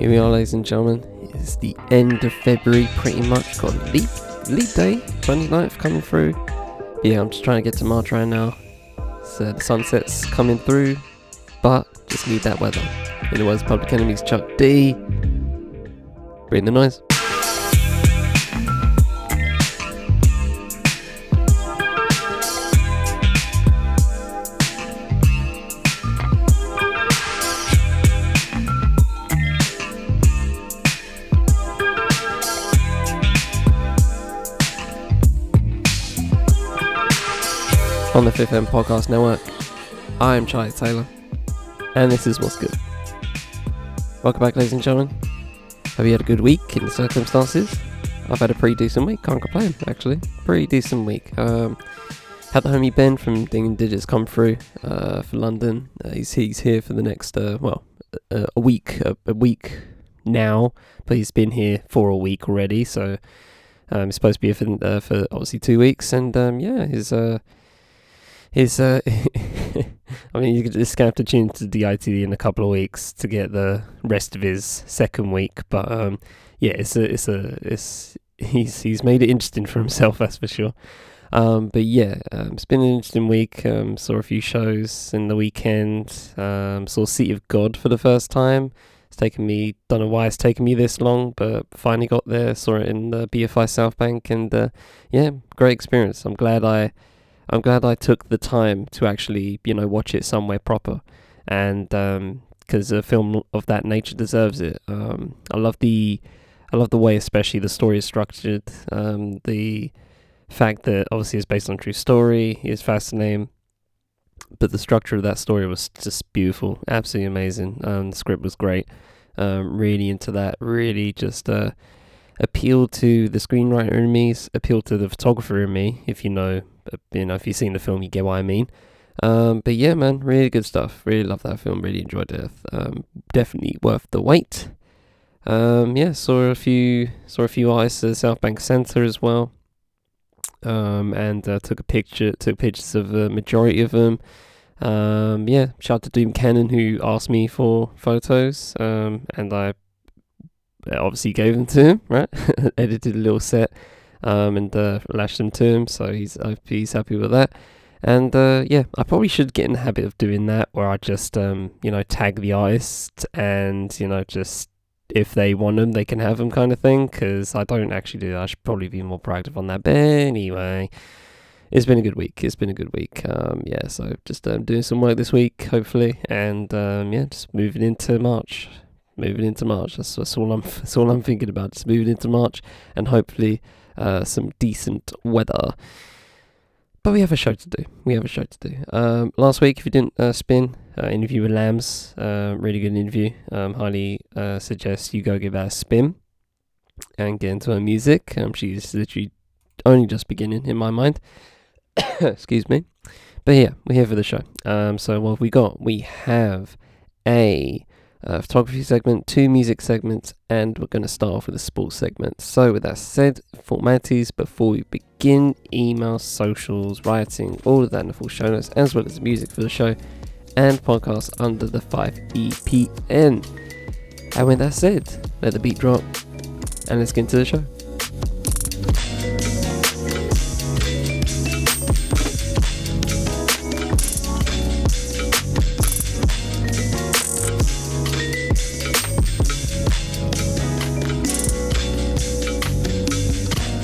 Here we are, ladies and gentlemen. It's the end of February, pretty much. Got leap leap day, 29th coming through. But yeah, I'm just trying to get to March right now. So the sunset's coming through, but just need that weather. In the words Public Enemy's, Chuck D. Bring the noise. On the 5th M Podcast Network. I am Charlie Taylor, and this is What's Good. Welcome back, ladies and gentlemen. Have you had a good week in the circumstances? I've had a pretty decent week, can't complain, actually. Pretty decent week. Um, had the homie Ben from Ding and Digits come through uh, for London. Uh, he's, he's here for the next, uh, well, a week, a, a, week now, but he's been here for a week already, so um, he's supposed to be here for, uh, for obviously two weeks, and um, yeah, his uh, his uh I mean you're just gonna have to tune to DITD in a couple of weeks to get the rest of his second week. But um yeah, it's a it's a it's he's he's made it interesting for himself, that's for sure. Um, but yeah, um, it's been an interesting week. Um, saw a few shows in the weekend. Um, saw City of God for the first time. It's taken me, don't know why it's taken me this long, but finally got there. Saw it in the BFI South Bank, and uh, yeah, great experience. I'm glad I I'm glad I took the time to actually, you know, watch it somewhere proper, and because um, a film of that nature deserves it. Um, I love the, I love the way, especially the story is structured. Um, the fact that obviously it's based on true story is fascinating, but the structure of that story was just beautiful, absolutely amazing. Um, the script was great. Um, really into that. Really just uh, appealed to the screenwriter in me, appealed to the photographer in me, if you know you know, if you've seen the film, you get what I mean. Um, but yeah, man, really good stuff. Really love that film. Really enjoyed it. Um, definitely worth the wait. Um, yeah, saw a few saw a few artists at South Bank Centre as well. Um, and uh, took a picture, took pictures of the majority of them. Um, yeah, shout out to Doom Cannon who asked me for photos. Um, and I obviously gave them to him. Right, edited a little set um, and uh, lash them to him. So he's he's happy with that. And uh, yeah, I probably should get in the habit of doing that, where I just um, you know tag the artist and you know just if they want them, they can have them kind of thing. Because I don't actually do that. I should probably be more proactive on that. But anyway, it's been a good week. It's been a good week. Um, yeah, so just um, doing some work this week, hopefully, and um, yeah, just moving into March. Moving into March. That's, that's all I'm. That's all I'm thinking about. Just moving into March, and hopefully uh, some decent weather. But we have a show to do. We have a show to do. Um, last week, if you didn't uh, spin, uh, interview with Lambs, uh, really good interview. Um, highly uh, suggest you go give that a spin and get into her music. Um, she's literally only just beginning in my mind. Excuse me. But yeah, we're here for the show. Um, so what have we got? We have a uh, photography segment, two music segments, and we're going to start off with a sports segment. So, with that said, formalities before we begin email, socials, writing, all of that in the full show notes, as well as music for the show and podcast under the 5EPN. And with that said, let the beat drop and let's get into the show.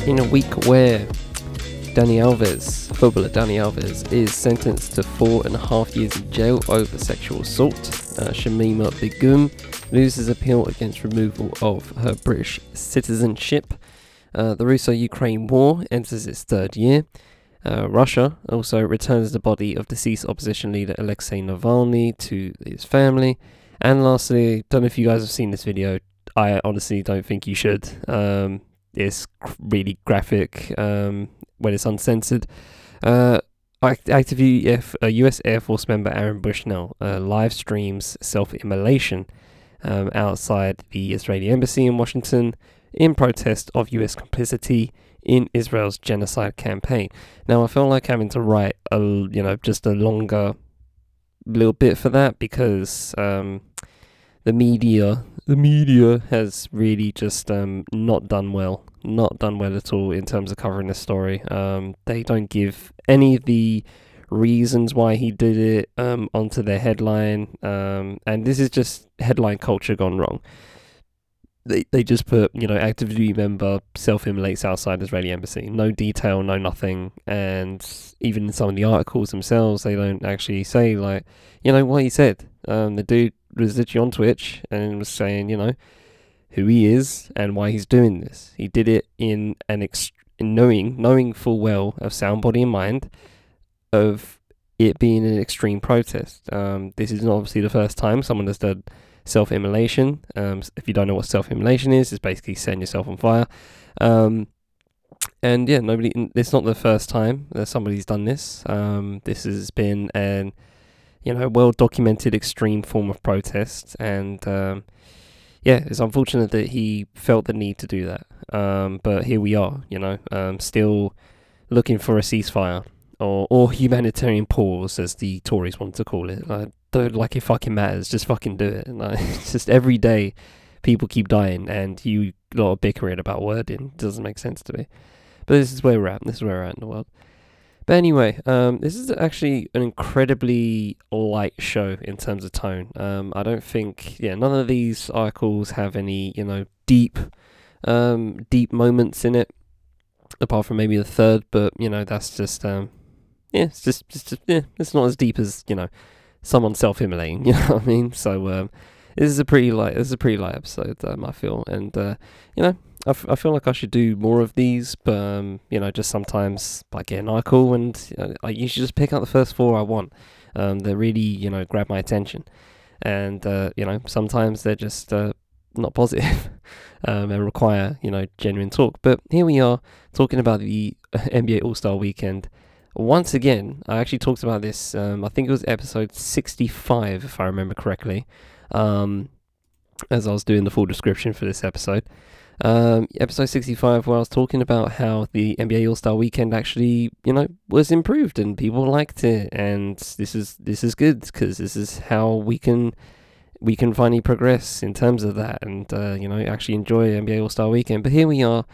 In a week where Dani Alves, footballer Dani Alves, is sentenced to four and a half years in jail over sexual assault. Uh, Shamima Begum loses appeal against removal of her British citizenship. Uh, the Russo-Ukraine war enters its third year. Uh, Russia also returns the body of deceased opposition leader Alexei Navalny to his family. And lastly, don't know if you guys have seen this video. I honestly don't think you should. Um, is really graphic um, when it's uncensored. Uh, active uh, U.S. Air Force member Aaron Bushnell uh, live streams self-immolation um, outside the Israeli embassy in Washington in protest of U.S. complicity in Israel's genocide campaign. Now, I felt like having to write a you know just a longer little bit for that because um, the media the media has really just um, not done well, not done well at all in terms of covering this story. Um, they don't give any of the reasons why he did it um, onto their headline, um, and this is just headline culture gone wrong. They they just put you know active duty member self immolates outside Israeli embassy. No detail, no nothing, and even in some of the articles themselves, they don't actually say like you know what he said. Um, the dude was literally on Twitch and was saying, you know, who he is and why he's doing this. He did it in an in knowing knowing full well of sound body and mind of it being an extreme protest. Um, this is not obviously the first time someone has done self-immolation. Um, if you don't know what self-immolation is, it's basically setting yourself on fire. Um, and yeah, nobody. It's not the first time that somebody's done this. Um, this has been an you know, well documented extreme form of protest. And um, yeah, it's unfortunate that he felt the need to do that. Um, but here we are, you know, um, still looking for a ceasefire or, or humanitarian pause, as the Tories want to call it. Like, don't like it fucking matters, just fucking do it. Like, just every day people keep dying and you lot of bickering about wording. It doesn't make sense to me. But this is where we're at. This is where we're at in the world. But anyway, um, this is actually an incredibly light show in terms of tone. Um, I don't think, yeah, none of these articles have any, you know, deep, um, deep moments in it, apart from maybe the third. But you know, that's just, um, yeah, it's just, it's just, yeah, it's not as deep as you know, someone self-immolating. You know what I mean? So, um, this is a pretty light, this is a pretty light episode, um, I feel, and uh, you know, I, f- I feel like I should do more of these, but um, you know, just sometimes I get an article and know, I usually just pick out the first four I want. Um, that really you know grab my attention, and uh, you know sometimes they're just uh, not positive um, and require you know genuine talk. But here we are talking about the NBA All Star Weekend. Once again, I actually talked about this. Um, I think it was episode sixty-five, if I remember correctly. Um, as I was doing the full description for this episode. Um, episode 65, where I was talking about how the NBA All Star Weekend actually, you know, was improved and people liked it, and this is this is good because this is how we can we can finally progress in terms of that, and uh, you know, actually enjoy NBA All Star Weekend. But here we are,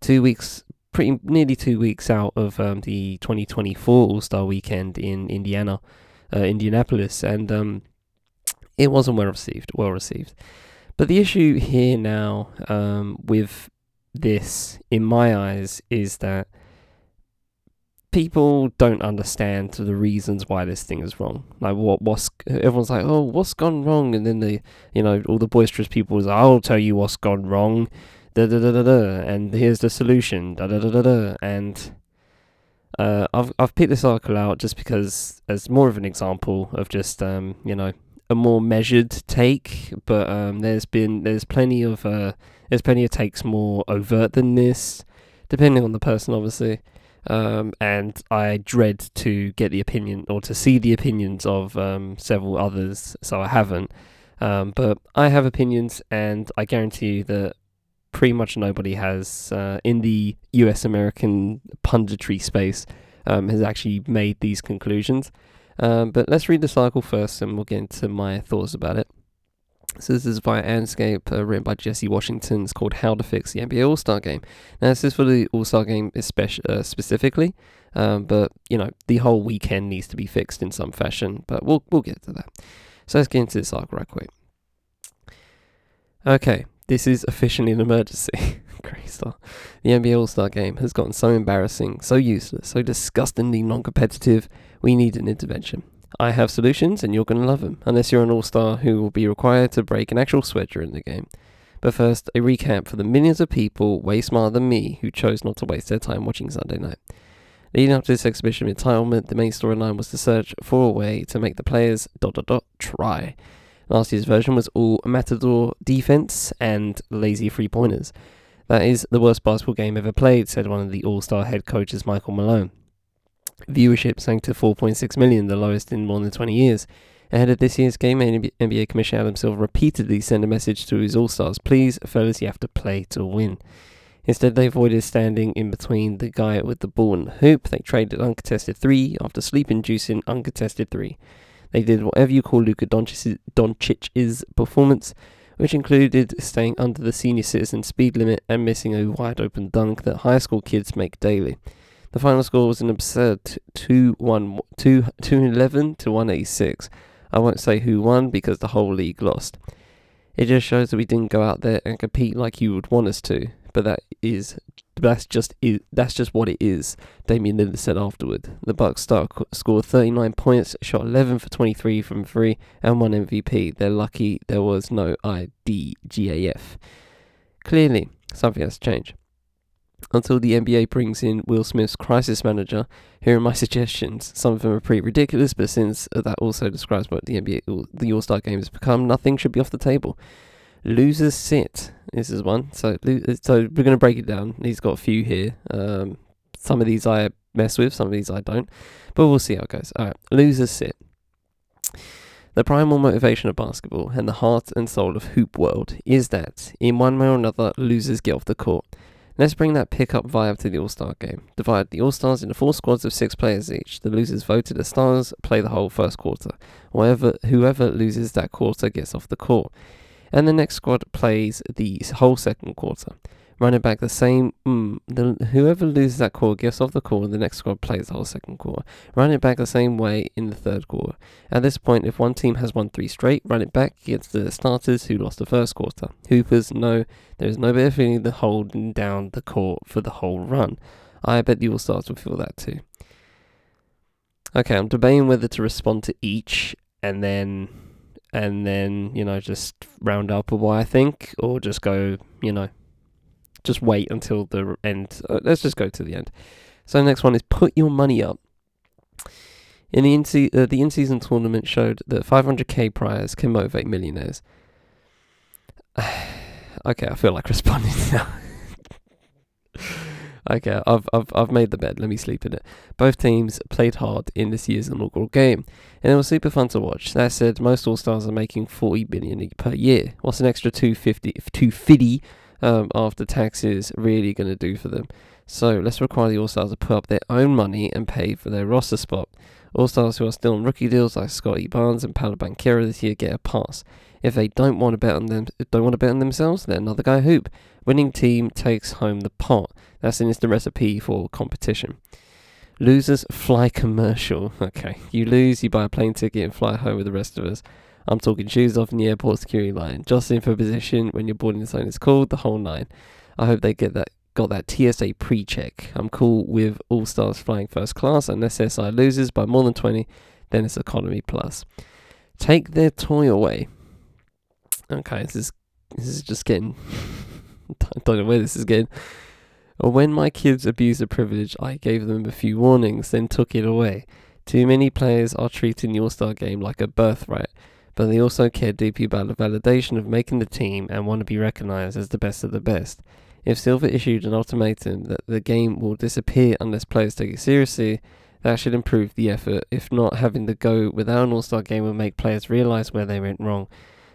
two weeks, pretty nearly two weeks out of um, the 2024 All Star Weekend in Indiana, uh, Indianapolis, and um, it wasn't well received. Well received. But the issue here now um, with this, in my eyes, is that people don't understand the reasons why this thing is wrong. Like what what's everyone's like, oh, what's gone wrong? And then the you know all the boisterous people is, I'll tell you what's gone wrong. Da da da da da. And here's the solution. Da da da da da. And uh, I've I've picked this article out just because as more of an example of just um you know a more measured take, but um, there's been there's plenty of uh, there's plenty of takes more overt than this, depending on the person, obviously. Um, and I dread to get the opinion or to see the opinions of um, several others, so I haven't. Um, but I have opinions, and I guarantee you that pretty much nobody has uh, in the U.S. American punditry space um, has actually made these conclusions. Um, but let's read the cycle first and we'll get into my thoughts about it. So this is via Andscape, uh, written by Jesse Washington. It's called "How to Fix the NBA All Star Game." Now, this is for the All Star Game especially, uh, specifically, um, but you know the whole weekend needs to be fixed in some fashion. But we'll we'll get to that. So let's get into this article right quick. Okay, this is officially an emergency. Start. The NBA All Star Game has gotten so embarrassing, so useless, so disgustingly non-competitive we need an intervention. I have solutions and you're going to love them, unless you're an all star who will be required to break an actual sweat during the game. But first, a recap for the millions of people way smarter than me who chose not to waste their time watching Sunday night. Leading up to this exhibition of entitlement, the main storyline was to search for a way to make the players dot dot dot try. Last year's version was all matador defense and lazy three pointers. That is the worst basketball game ever played, said one of the all star head coaches, Michael Malone. Viewership sank to 4.6 million, the lowest in more than 20 years. Ahead of this year's game, NBA Commissioner Adam Silver repeatedly sent a message to his All Stars Please, fellas, you have to play to win. Instead, they avoided standing in between the guy with the ball and the hoop. They traded uncontested three after sleep inducing uncontested three. They did whatever you call Luka Doncic's Doncic's performance, which included staying under the senior citizen speed limit and missing a wide open dunk that high school kids make daily. The final score was an absurd 2 1 2 211 to 186. I won't say who won because the whole league lost. It just shows that we didn't go out there and compete like you would want us to, but that is that's just that's just what it is. Damian Lillard said afterward. The Bucks star scored 39 points, shot 11 for 23 from three, and won MVP. They're lucky there was no IDGAF. Clearly, something has to change until the NBA brings in Will Smith's crisis manager. Here are my suggestions. Some of them are pretty ridiculous, but since that also describes what the NBA, the All Star game has become, nothing should be off the table. Losers sit. This is one. So, so we're going to break it down. He's got a few here. Um, some of these I mess with, some of these I don't, but we'll see how it goes. All right, losers sit. The primal motivation of basketball and the heart and soul of hoop world is that, in one way or another, losers get off the court. Let's bring that pickup vibe to the All Star game. Divide the All Stars into four squads of six players each. The losers voted as stars play the whole first quarter. Whoever, whoever loses that quarter gets off the court. And the next squad plays the whole second quarter run it back the same. Mm, the, whoever loses that quarter gets off the quarter. The next squad plays the whole second quarter. Run it back the same way in the third quarter. At this point, if one team has won three straight, run it back against the starters who lost the first quarter. Hoopers know there is no better feeling than holding down the court for the whole run. I bet the All Stars will feel that too. Okay, I'm debating whether to respond to each and then and then you know just round up what I think, or just go you know just wait until the end. Uh, let's just go to the end. So the next one is put your money up. In the in uh, the in-season tournament showed that 500k prize can motivate millionaires. okay, I feel like responding now. okay, I've I've I've made the bed. Let me sleep in it. Both teams played hard in this year's inaugural game, and it was super fun to watch. That said, most All Stars are making 40 billion per year. What's an extra 250 250 um, after taxes really going to do for them. So let's require the All Stars to put up their own money and pay for their roster spot. All Stars who are still on rookie deals like Scottie Barnes and Paolo Banchero this year get a pass. If they don't want to bet on them, don't want to bet on themselves, let another guy hoop. Winning team takes home the pot. That's an instant recipe for competition. Losers fly commercial. Okay, you lose, you buy a plane ticket and fly home with the rest of us. I'm talking shoes off in the airport security line, jostling for position when your boarding sign is called, the whole nine. I hope they get that got that TSA pre-check. I'm cool with all stars flying first class, unless SI loses by more than 20, then it's economy plus. Take their toy away. Okay, this is this is just getting. I don't know where this is getting. When my kids abused a privilege, I gave them a few warnings, then took it away. Too many players are treating the All Star game like a birthright but they also care deeply about the validation of making the team and want to be recognized as the best of the best. If Silver issued an ultimatum that the game will disappear unless players take it seriously, that should improve the effort. If not, having to go without an All Star game will make players realize where they went wrong,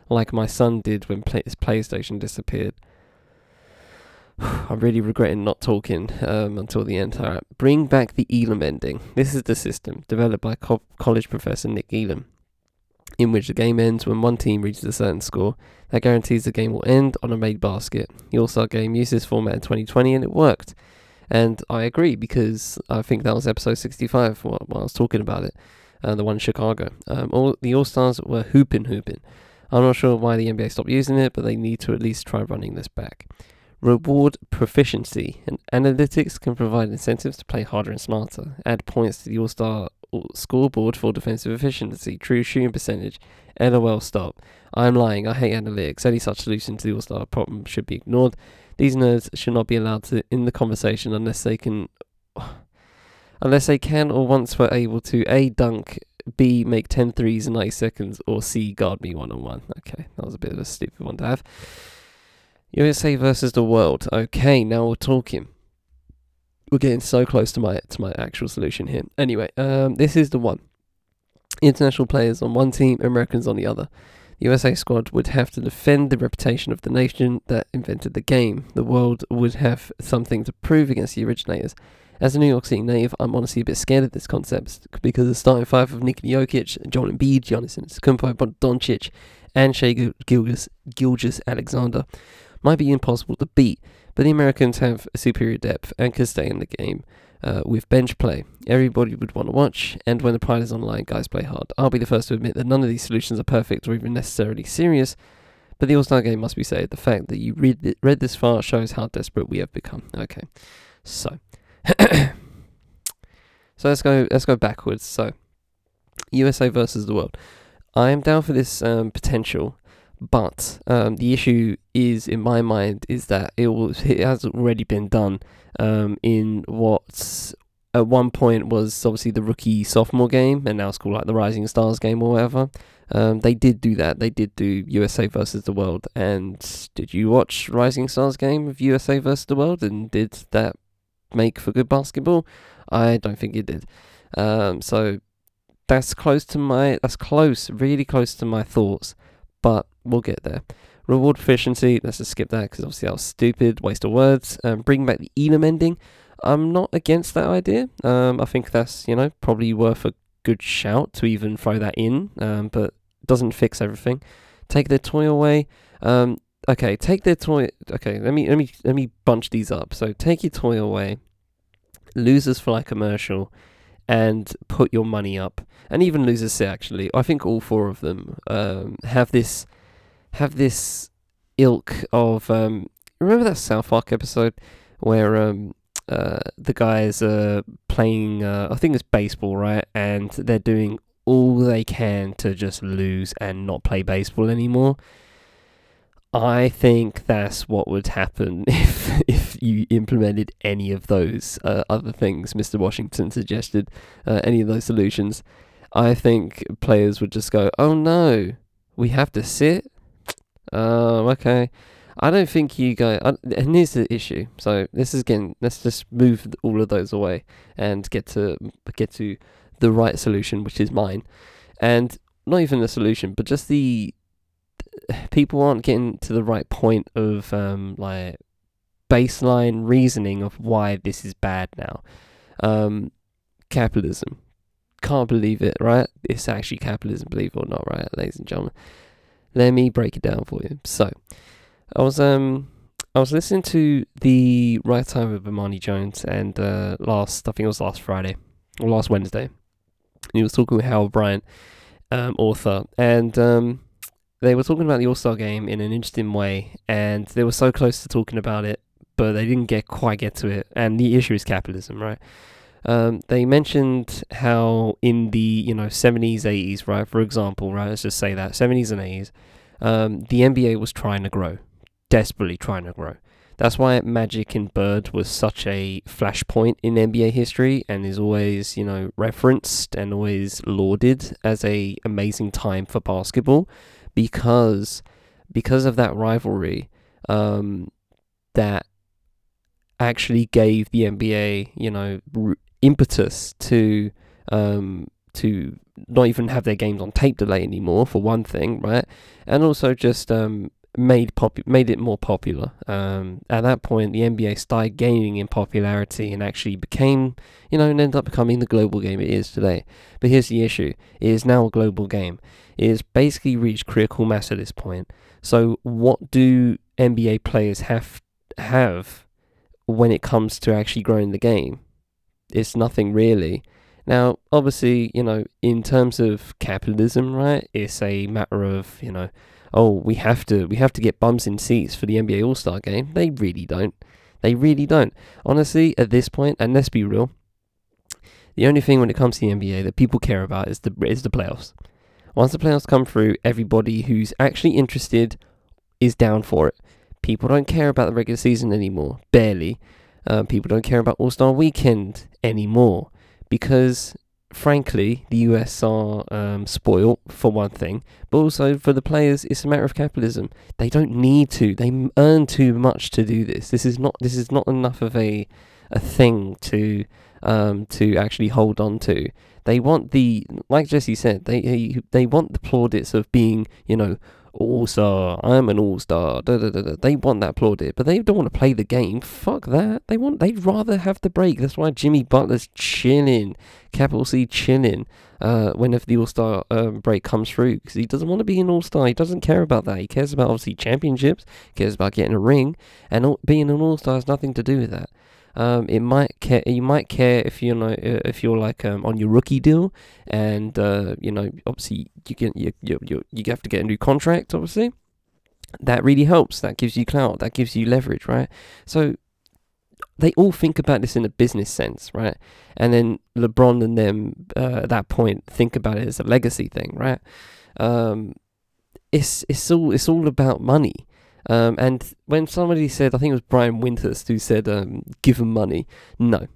like my son did when play- his PlayStation disappeared. I'm really regretting not talking um, until the end. Alright, bring back the Elam ending. This is the system developed by co- college professor Nick Elam in which the game ends when one team reaches a certain score. That guarantees the game will end on a made basket. The All Star game used this format in 2020 and it worked. And I agree because I think that was episode 65 while, I was talking about it, uh, the one in Chicago. Um, all the All Stars were hooping, hooping. I'm not sure why the NBA stopped using it, but they need to at least try running this back. Reward proficiency, and analytics can provide incentives to play harder and smarter. Add points to the All Star scoreboard for defensive efficiency, true shooting percentage. LOL, stop. I'm lying. I hate analytics. Any such solution to the All Star problem should be ignored. These nerds should not be allowed to in the conversation unless they can, unless they can or once were able to a dunk, b make 10 threes in 90 seconds, or c guard me one on one. Okay, that was a bit of a stupid one to have. USA versus the world. Okay, now we're talking we're getting so close to my to my actual solution here. Anyway, um, this is the one. International players on one team, Americans on the other. The USA squad would have to defend the reputation of the nation that invented the game. The world would have something to prove against the originators. As a New York City native, I'm honestly a bit scared of this concept because the starting five of Nikola Jokic, Joel Embiid, Giannis Antetokounmpo, Doncic, and Shai Gilgeous, Gilgeous Alexander might be impossible to beat, but the Americans have a superior depth and can stay in the game uh, with bench play. Everybody would want to watch, and when the pride is online, guys play hard. I'll be the first to admit that none of these solutions are perfect or even necessarily serious, but the All Star game must be said. The fact that you read th- read this far shows how desperate we have become. Okay, so so let's go let's go backwards. So USA versus the world. I am down for this um, potential, but um, the issue is in my mind is that it was it has already been done um, in what at one point was obviously the rookie sophomore game, and now it's called like the Rising Stars game or whatever. Um, they did do that. They did do USA versus the world. And did you watch Rising Stars game of USA versus the world? And did that make for good basketball? I don't think it did. Um, so that's close to my. That's close, really close to my thoughts. But we'll get there. Reward efficiency, let's just skip that because obviously that was stupid, waste of words. Um, bring back the Elam ending. I'm not against that idea. Um, I think that's, you know, probably worth a good shout to even throw that in, um, but doesn't fix everything. Take their toy away. Um, okay, take their toy. Okay, let me let me let me bunch these up. So take your toy away. Losers fly commercial, and put your money up. And even losers say actually, I think all four of them um, have this have this ilk of um, remember that South Park episode where um, uh, the guys are playing uh, I think it's baseball right and they're doing all they can to just lose and not play baseball anymore. I think that's what would happen if if you implemented any of those uh, other things Mr. Washington suggested, uh, any of those solutions. I think players would just go, "Oh no, we have to sit um, okay. I don't think you guys. Uh, and here's the issue. So this is again. Let's just move all of those away and get to get to the right solution, which is mine. And not even the solution, but just the people aren't getting to the right point of um, like baseline reasoning of why this is bad now. Um, capitalism. Can't believe it, right? It's actually capitalism, believe it or not, right, ladies and gentlemen. Let me break it down for you. So, I was um I was listening to the right time of Bomani Jones and uh, last I think it was last Friday or last Wednesday. He was talking with Howard Bryant, um, author, and um, they were talking about the All Star game in an interesting way, and they were so close to talking about it, but they didn't get quite get to it. And the issue is capitalism, right? Um, they mentioned how in the you know 70s 80s right for example right let's just say that 70s and 80s um, the NBA was trying to grow desperately trying to grow. That's why Magic and Bird was such a flashpoint in NBA history and is always you know referenced and always lauded as a amazing time for basketball because because of that rivalry um, that actually gave the NBA, you know, impetus to um, to not even have their games on tape delay anymore for one thing, right? And also just um, made pop made it more popular. Um, at that point, the NBA started gaining in popularity and actually became, you know, and ended up becoming the global game it is today. But here's the issue: it is now a global game. It has basically reached critical mass at this point. So, what do NBA players have have when it comes to actually growing the game? It's nothing really. Now, obviously, you know, in terms of capitalism, right, it's a matter of, you know, oh, we have to we have to get bums in seats for the NBA All Star game. They really don't. They really don't. Honestly, at this point, and let's be real, the only thing when it comes to the NBA that people care about is the is the playoffs. Once the playoffs come through, everybody who's actually interested is down for it. People don't care about the regular season anymore, barely. Uh, people don't care about All Star Weekend anymore because, frankly, the US are um, spoiled for one thing, but also for the players, it's a matter of capitalism. They don't need to. They earn too much to do this. This is not. This is not enough of a a thing to um, to actually hold on to. They want the, like Jesse said, they they want the plaudits of being, you know, all star. I'm an all star. They want that plaudit, but they don't want to play the game. Fuck that. They want. They'd rather have the break. That's why Jimmy Butler's chilling, capital C chilling. Uh, whenever the All Star um, break comes through, because he doesn't want to be an All Star. He doesn't care about that. He cares about obviously championships. Cares about getting a ring, and all, being an All Star has nothing to do with that. Um, it might care. You might care if you know if you're like um, on your rookie deal, and uh, you know obviously you get you you you you have to get a new contract. Obviously, that really helps. That gives you clout. That gives you leverage, right? So they all think about this in a business sense, right? And then LeBron and them uh, at that point think about it as a legacy thing, right? Um, it's it's all it's all about money. Um, and when somebody said, I think it was Brian Windhorst who said, um, give them money. No,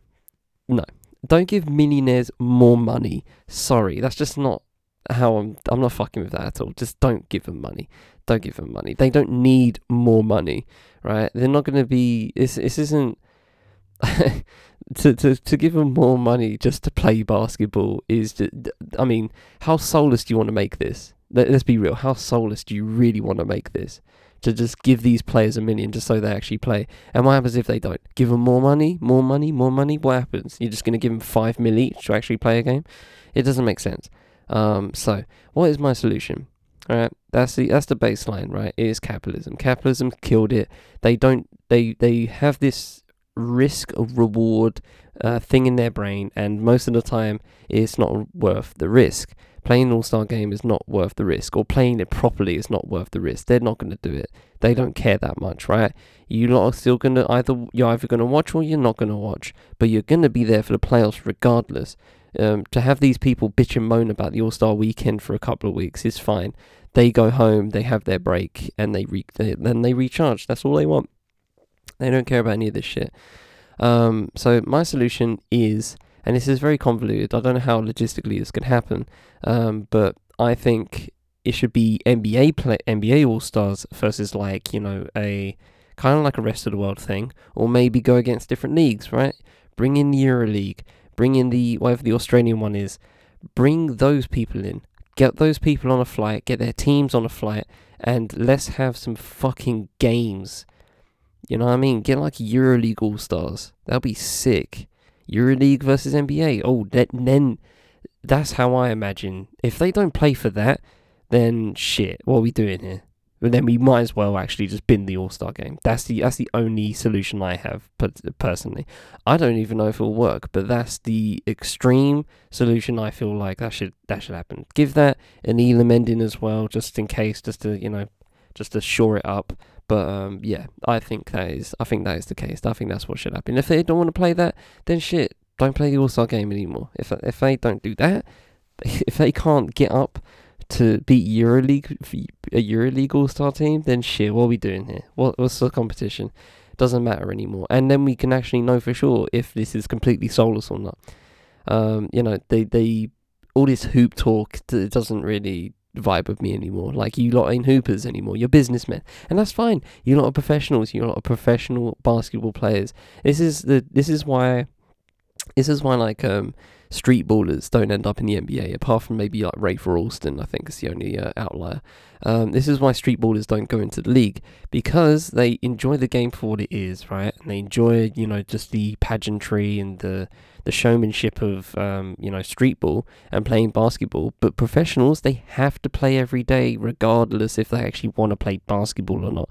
no. Don't give millionaires more money. Sorry, that's just not how I'm. I'm not fucking with that at all. Just don't give them money. Don't give them money. They don't need more money, right? They're not going to be. This, this isn't. to, to to give them more money just to play basketball is I mean, how soulless do you want to make this? Let, us be real. How soulless do you really want to make this? To just give these players a million just so they actually play. And what happens if they don't? Give them more money, more money, more money. What happens? You're just going to give them five mil each to actually play a game? It doesn't make sense. Um, so what is my solution? All right, that's the that's the baseline, right? It is capitalism. Capitalism killed it. They don't. They they have this risk of reward uh, thing in their brain, and most of the time, it's not worth the risk playing an All Star game is not worth the risk, or playing it properly is not worth the risk. They're not going to do it. They don't care that much, right? You lot are still going to either you're either going to watch or you're not going to watch, but you're going to be there for the playoffs regardless. Um, to have these people bitch and moan about the All Star weekend for a couple of weeks is fine. They go home, they have their break, and they, re- they then they recharge. That's all they want. They don't care about any of this shit. Um, so my solution is and this is very convoluted. I don't know how logistically this could happen, um, but I think it should be NBA play NBA All Stars versus like you know a kind of like a rest of the world thing, or maybe go against different leagues, right? Bring in the Euro League, bring in the whatever the Australian one is, bring those people in, get those people on a flight, get their teams on a flight, and let's have some fucking games. You know what I mean? Get like EuroLeague All Stars. That'll be sick. EuroLeague versus NBA. Oh, that, then that's how I imagine. If they don't play for that, then shit. What are we doing here? But then we might as well actually just bin the All Star game. That's the that's the only solution I have personally. I don't even know if it'll work, but that's the extreme solution. I feel like that should that should happen. Give that an Elam ending as well, just in case, just to you know, just to shore it up. But um, yeah, I think that is I think that is the case. I think that's what should happen. If they don't want to play that, then shit, don't play the All Star game anymore. If if they don't do that, if they can't get up to beat EuroLeague a EuroLeague All Star team, then shit, what are we doing here? What what's the competition? Doesn't matter anymore. And then we can actually know for sure if this is completely soulless or not. Um, you know, they they all this hoop talk it doesn't really vibe with me anymore. Like you lot ain't hoopers anymore. You're businessmen, and that's fine. You're not professionals. You're not professional basketball players. This is the this is why this is why like um street ballers don't end up in the NBA, apart from maybe like Rafer Alston, I think is the only uh, outlier. Um, this is why street ballers don't go into the league because they enjoy the game for what it is, right? And they enjoy, you know, just the pageantry and the the showmanship of, um, you know, street ball and playing basketball. But professionals, they have to play every day, regardless if they actually want to play basketball or not.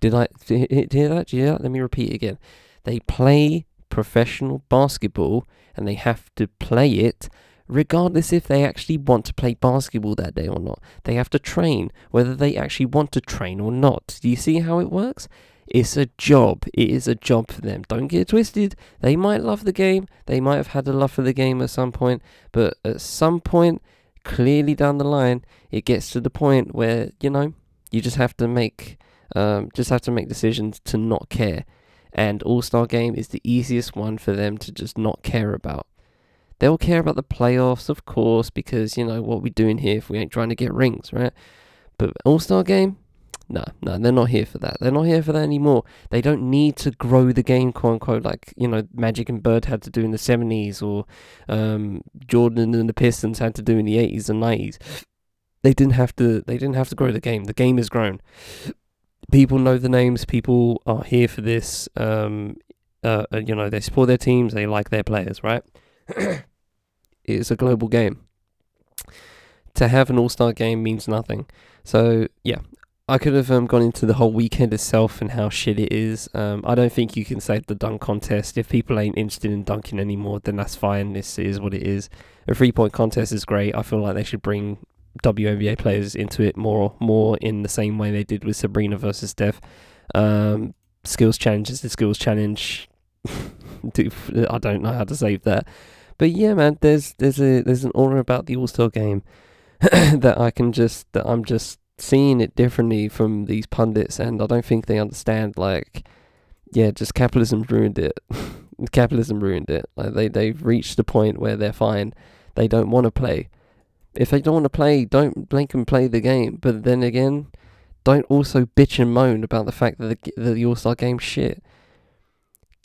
Did I hear that? Did you hear that? Let me repeat again. They play professional basketball and they have to play it regardless if they actually want to play basketball that day or not. They have to train, whether they actually want to train or not. Do you see how it works? It's a job. It is a job for them. Don't get twisted. They might love the game. They might have had a love for the game at some point. But at some point, clearly down the line, it gets to the point where, you know, you just have to make um, just have to make decisions to not care and All Star Game is the easiest one for them to just not care about. They'll care about the playoffs, of course, because you know what we're doing here if we ain't trying to get rings, right? But All Star Game, no, no, they're not here for that. They're not here for that anymore. They don't need to grow the game, quote unquote, like you know Magic and Bird had to do in the seventies, or um, Jordan and the Pistons had to do in the eighties and nineties. they didn't have to they didn't have to grow the game. The game is grown. People know the names. People are here for this. Um, uh, uh you know, they support their teams. They like their players, right? it's a global game. To have an all star game means nothing. So yeah, I could have um, gone into the whole weekend itself and how shit it is. Um, I don't think you can save the dunk contest. If people ain't interested in dunking anymore, then that's fine. This is what it is. A three point contest is great. I feel like they should bring WNBA players into it more, more in the same way they did with Sabrina versus Steph. Um, skills challenge is the skills challenge. I don't know how to save that, but yeah, man. There's there's a there's an aura about the All Star game that I can just that I'm just seeing it differently from these pundits, and I don't think they understand. Like, yeah, just capitalism ruined it. capitalism ruined it. Like they they've reached the point where they're fine. They don't want to play. If they don't want to play, don't blink and play the game. But then again, don't also bitch and moan about the fact that the, the All Star game shit.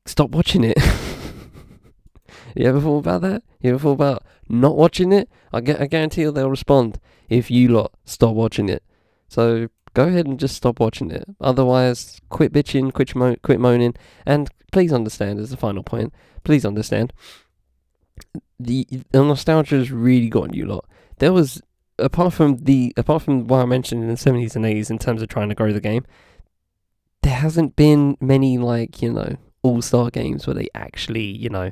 Stop watching it. you ever thought about that? You ever thought about not watching it? I, get, I guarantee you they'll respond if you lot stop watching it. So go ahead and just stop watching it. Otherwise, quit bitching, quit, mo- quit moaning, and please understand, as the final point, please understand, the, the nostalgia has really gotten you a lot. There was, apart from the, apart from what I mentioned in the 70s and 80s in terms of trying to grow the game, there hasn't been many, like, you know, all-star games where they actually, you know,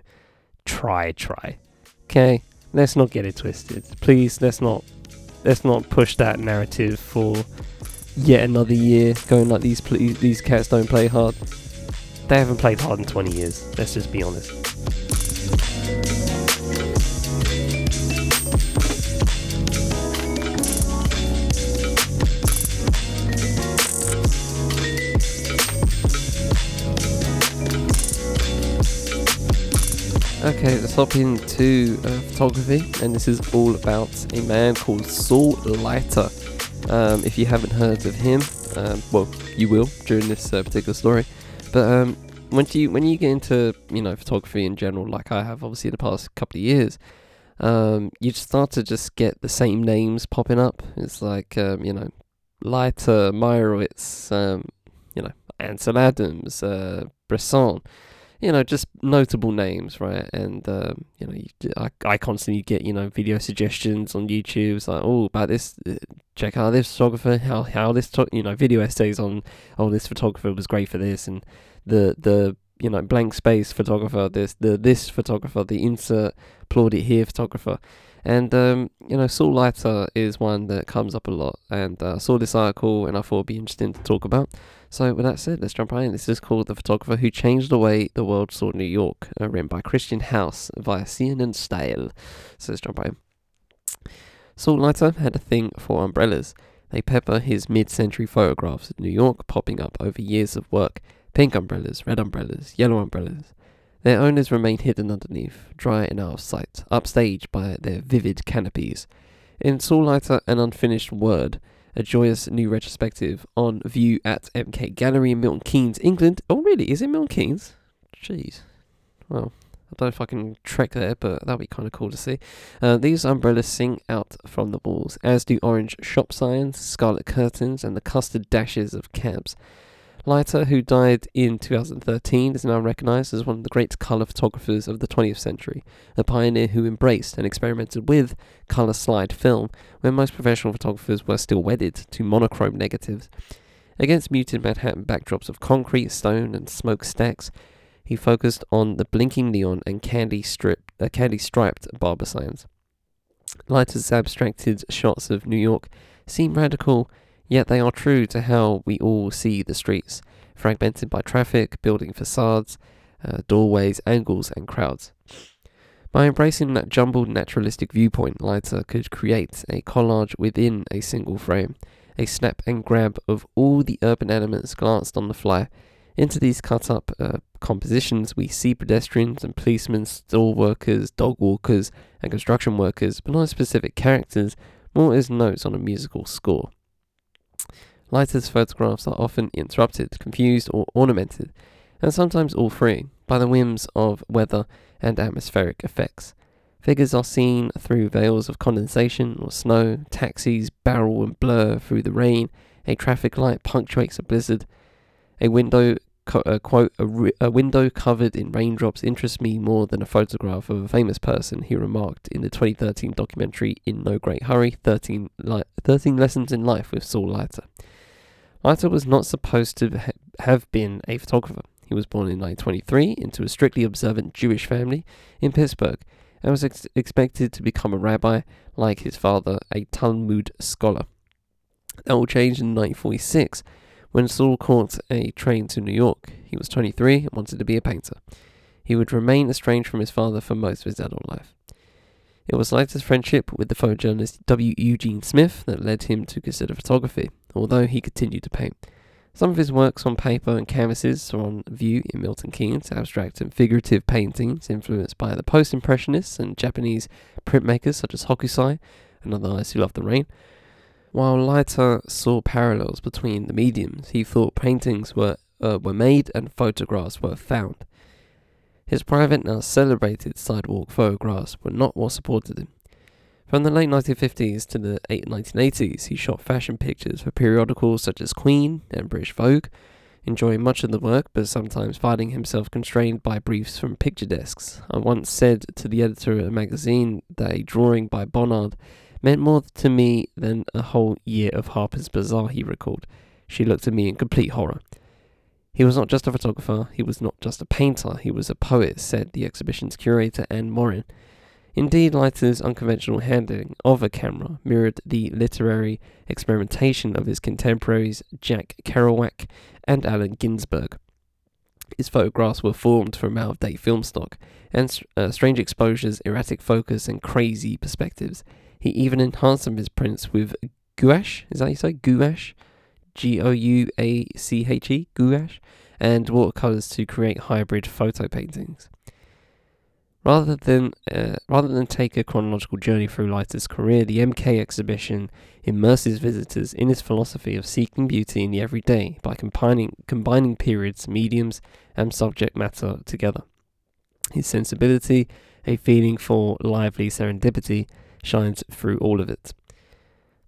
try, try. Okay? Let's not get it twisted. Please, let's not let's not push that narrative for yet another year going like these pl- these cats don't play hard. They haven't played hard in 20 years. Let's just be honest. Okay, let's hop into uh, photography, and this is all about a man called Saul Leiter. Um, if you haven't heard of him, um, well, you will during this uh, particular story. But um, when you when you get into you know photography in general, like I have obviously in the past couple of years, um, you start to just get the same names popping up. It's like um, you know, Leiter, Meyerowitz, um, you know, Ansel Adams, uh, Bresson you know, just notable names, right? And um, you know, you, I, I constantly get you know video suggestions on YouTube. It's like, oh, about this, uh, check out this photographer, how how this, you know, video essays on, oh, this photographer was great for this, and the the you know blank space photographer, this the this photographer, the insert plot it here photographer. And um, you know, Saul Leiter is one that comes up a lot, and uh, I saw this article and I thought it'd be interesting to talk about. So, with that said, let's jump right in. This is called The Photographer Who Changed the Way the World Saw New York, uh, written by Christian House via CNN Style. So, let's jump right in. Saul Leiter had a thing for umbrellas. They pepper his mid century photographs of New York, popping up over years of work pink umbrellas, red umbrellas, yellow umbrellas. Their owners remain hidden underneath, dry and out of sight, upstaged by their vivid canopies. In Saul Leiter, an unfinished world, a joyous new retrospective on view at MK Gallery in Milton Keynes, England. Oh, really? Is it Milton Keynes? Jeez. Well, I don't know if I can trek there, but that'd be kind of cool to see. Uh, these umbrellas sing out from the walls, as do orange shop signs, scarlet curtains, and the custard dashes of cabs. Leiter, who died in 2013, is now recognized as one of the great color photographers of the 20th century, a pioneer who embraced and experimented with color slide film when most professional photographers were still wedded to monochrome negatives. Against muted Manhattan backdrops of concrete, stone, and smokestacks, he focused on the blinking neon and candy strip, uh, candy striped barber signs. Leiter's abstracted shots of New York seem radical Yet they are true to how we all see the streets, fragmented by traffic, building facades, uh, doorways, angles, and crowds. By embracing that jumbled naturalistic viewpoint, Leiter could create a collage within a single frame, a snap and grab of all the urban elements glanced on the fly. Into these cut up uh, compositions, we see pedestrians and policemen, store workers, dog walkers, and construction workers, but not specific characters, more as notes on a musical score. Leiter's photographs are often interrupted, confused, or ornamented, and sometimes all three, by the whims of weather and atmospheric effects. Figures are seen through veils of condensation or snow, taxis barrel and blur through the rain, a traffic light punctuates a blizzard, a window co- uh, quote a, ri- a window covered in raindrops interests me more than a photograph of a famous person, he remarked in the 2013 documentary In No Great Hurry 13, li- 13 Lessons in Life with Saul Leiter. Leiter was not supposed to ha- have been a photographer. He was born in 1923 into a strictly observant Jewish family in Pittsburgh and was ex- expected to become a rabbi like his father, a Talmud scholar. That all changed in 1946 when Saul caught a train to New York. He was 23 and wanted to be a painter. He would remain estranged from his father for most of his adult life. It was Leiter's friendship with the photojournalist W. Eugene Smith that led him to consider photography, although he continued to paint. Some of his works on paper and canvases are on view in Milton Keynes, abstract and figurative paintings influenced by the post-impressionists and Japanese printmakers such as Hokusai and other others who love the rain. While Leiter saw parallels between the mediums, he thought paintings were uh, were made and photographs were found. His private, now celebrated sidewalk photographs were not what supported him. From the late 1950s to the 1980s, he shot fashion pictures for periodicals such as Queen and British Vogue, enjoying much of the work but sometimes finding himself constrained by briefs from picture desks. I once said to the editor of a magazine that a drawing by Bonnard meant more to me than a whole year of Harper's Bazaar, he recalled. She looked at me in complete horror. He was not just a photographer, he was not just a painter, he was a poet, said the exhibition's curator Anne Morin. Indeed, Leiter's unconventional handling of a camera mirrored the literary experimentation of his contemporaries Jack Kerouac and Allen Ginsberg. His photographs were formed from out of date film stock, and uh, strange exposures, erratic focus, and crazy perspectives. He even enhanced some of his prints with gouache, is that you say? Gouache? G O U A C H E, gouache, and watercolors to create hybrid photo paintings. Rather than uh, rather than take a chronological journey through Leiter's career, the MK exhibition immerses visitors in his philosophy of seeking beauty in the everyday by combining combining periods, mediums, and subject matter together. His sensibility, a feeling for lively serendipity, shines through all of it.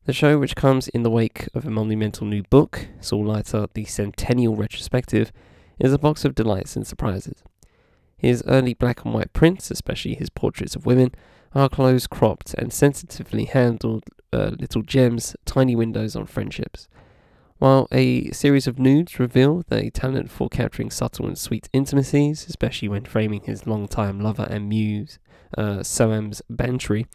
The show, which comes in the wake of a monumental new book, Saul Leiter, The Centennial Retrospective, is a box of delights and surprises. His early black and white prints, especially his portraits of women, are close cropped and sensitively handled uh, little gems, tiny windows on friendships. While a series of nudes reveal the talent for capturing subtle and sweet intimacies, especially when framing his longtime lover and muse, uh, Soames Bantry,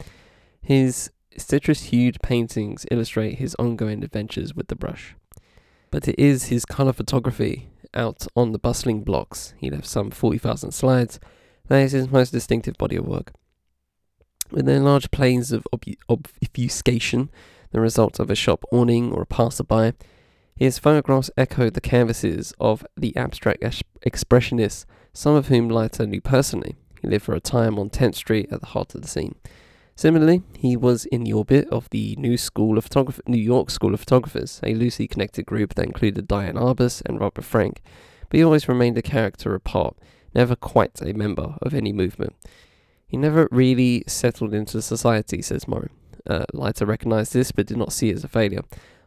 his citrus hued paintings illustrate his ongoing adventures with the brush. But it is his colour photography out on the bustling blocks, he left some 40,000 slides, that is his most distinctive body of work. With their large planes of ob- obfuscation, the result of a shop awning or a passerby, his photographs echo the canvases of the abstract ex- expressionists, some of whom Leiter knew personally. He lived for a time on 10th Street at the heart of the scene. Similarly, he was in the orbit of the New School of Photograph- New York School of Photographers, a loosely connected group that included Diane Arbus and Robert Frank, but he always remained a character apart, never quite a member of any movement. He never really settled into society, says Morin. Uh, Leiter recognized this but did not see it as a failure.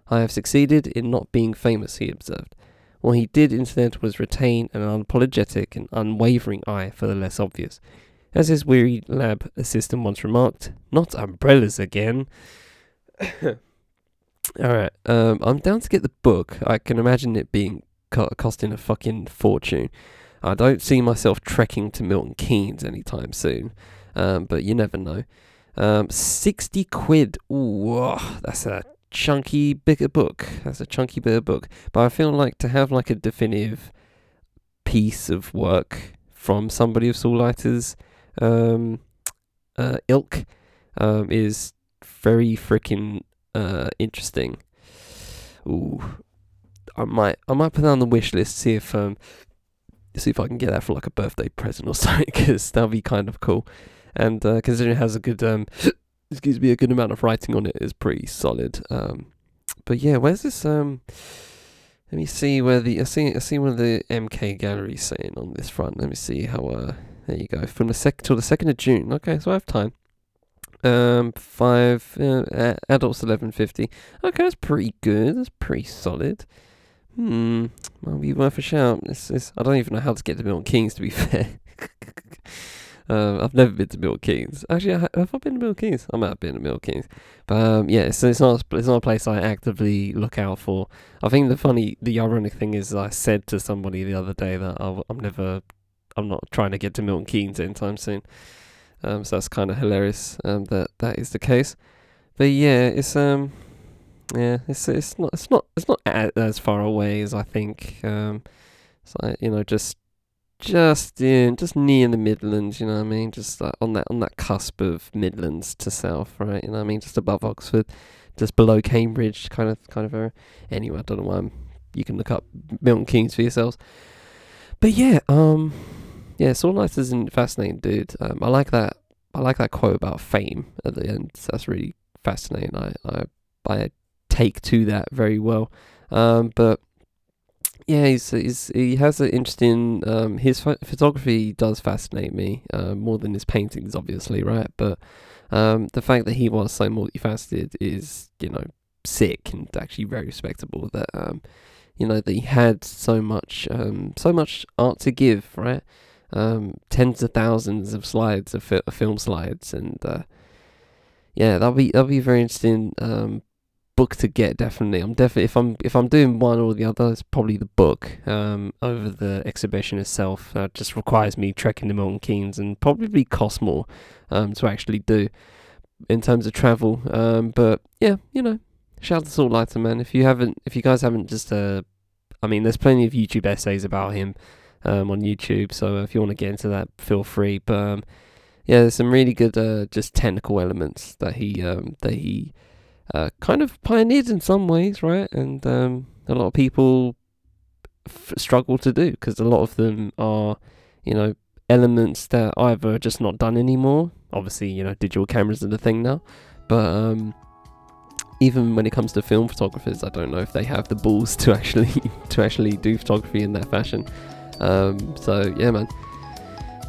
I have succeeded in not being famous, he observed. What he did instead was retain an unapologetic and unwavering eye for the less obvious. As his weary lab assistant once remarked, not umbrellas again. Alright, um, I'm down to get the book. I can imagine it being co- costing a fucking fortune. I don't see myself trekking to Milton Keynes anytime soon, um, but you never know. Um, 60 quid. Ooh, oh, that's a chunky bigger book. That's a chunky bigger book. But I feel like to have like a definitive piece of work from somebody of Saul Leiter's um, uh, ilk um, is very freaking uh, interesting. Ooh, I might I might put that on the wish list. See if um see if I can get that for like a birthday present or something, because that'll be kind of cool. And uh, considering it has a good um excuse me a good amount of writing on it, is pretty solid. Um, but yeah, where's this um. Let me see where the I see I see what the MK galleries saying on this front. Let me see how uh there you go from the second till the second of June. Okay, so I have time. Um, five uh, adults eleven fifty. Okay, that's pretty good. That's pretty solid. Hmm, might be worth a shout. This is. I don't even know how to get to Milton Keynes. To be fair, um, I've never been to Milton Keynes. Actually, have I been to Milton Keynes? I might have been to Milton Keynes, but um, yeah, so it's not. It's not a place I actively look out for. I think the funny, the ironic thing is, I said to somebody the other day that i I'm never. I'm not trying to get to Milton Keynes anytime soon. Um, so that's kind of hilarious um, that that is the case. But yeah, it's um, yeah, it's it's not it's not it's not as far away as I think. Um, it's like you know just just in just near the Midlands, you know what I mean? Just like on that on that cusp of Midlands to south, right? You know what I mean? Just above Oxford, just below Cambridge, kind of kind of area. Anyway, I don't know why I'm. You can look up Milton Keynes for yourselves. But yeah, um, yeah, Saul is a fascinating dude. Um, I like that. I like that quote about fame at the end. That's really fascinating. I I, I take to that very well. Um, but yeah, he's, he's he has an interesting. Um, his ph- photography does fascinate me uh, more than his paintings, obviously, right? But um, the fact that he was so multifaceted is, you know, sick and actually very respectable. That um, you know, that he had so much, so much art to give, right? Um, tens of thousands of slides of, fi- film slides, and uh, yeah, that'll be that'll be a very interesting um, book to get. Definitely, I'm definitely if I'm if I'm doing one or the other, it's probably the book um, over the exhibition itself. That just requires me trekking to Milton Keynes and probably cost more um, to actually do in terms of travel. Um, but yeah, you know, shout out to Saul Man. If you haven't, if you guys haven't just uh, I mean, there's plenty of YouTube essays about him um, on YouTube. So if you want to get into that, feel free. But um, yeah, there's some really good uh, just technical elements that he um, that he uh, kind of pioneered in some ways, right? And um, a lot of people f- struggle to do because a lot of them are, you know, elements that either are just not done anymore. Obviously, you know, digital cameras are the thing now, but um, even when it comes to film photographers, I don't know if they have the balls to actually to actually do photography in that fashion. Um, so yeah, man,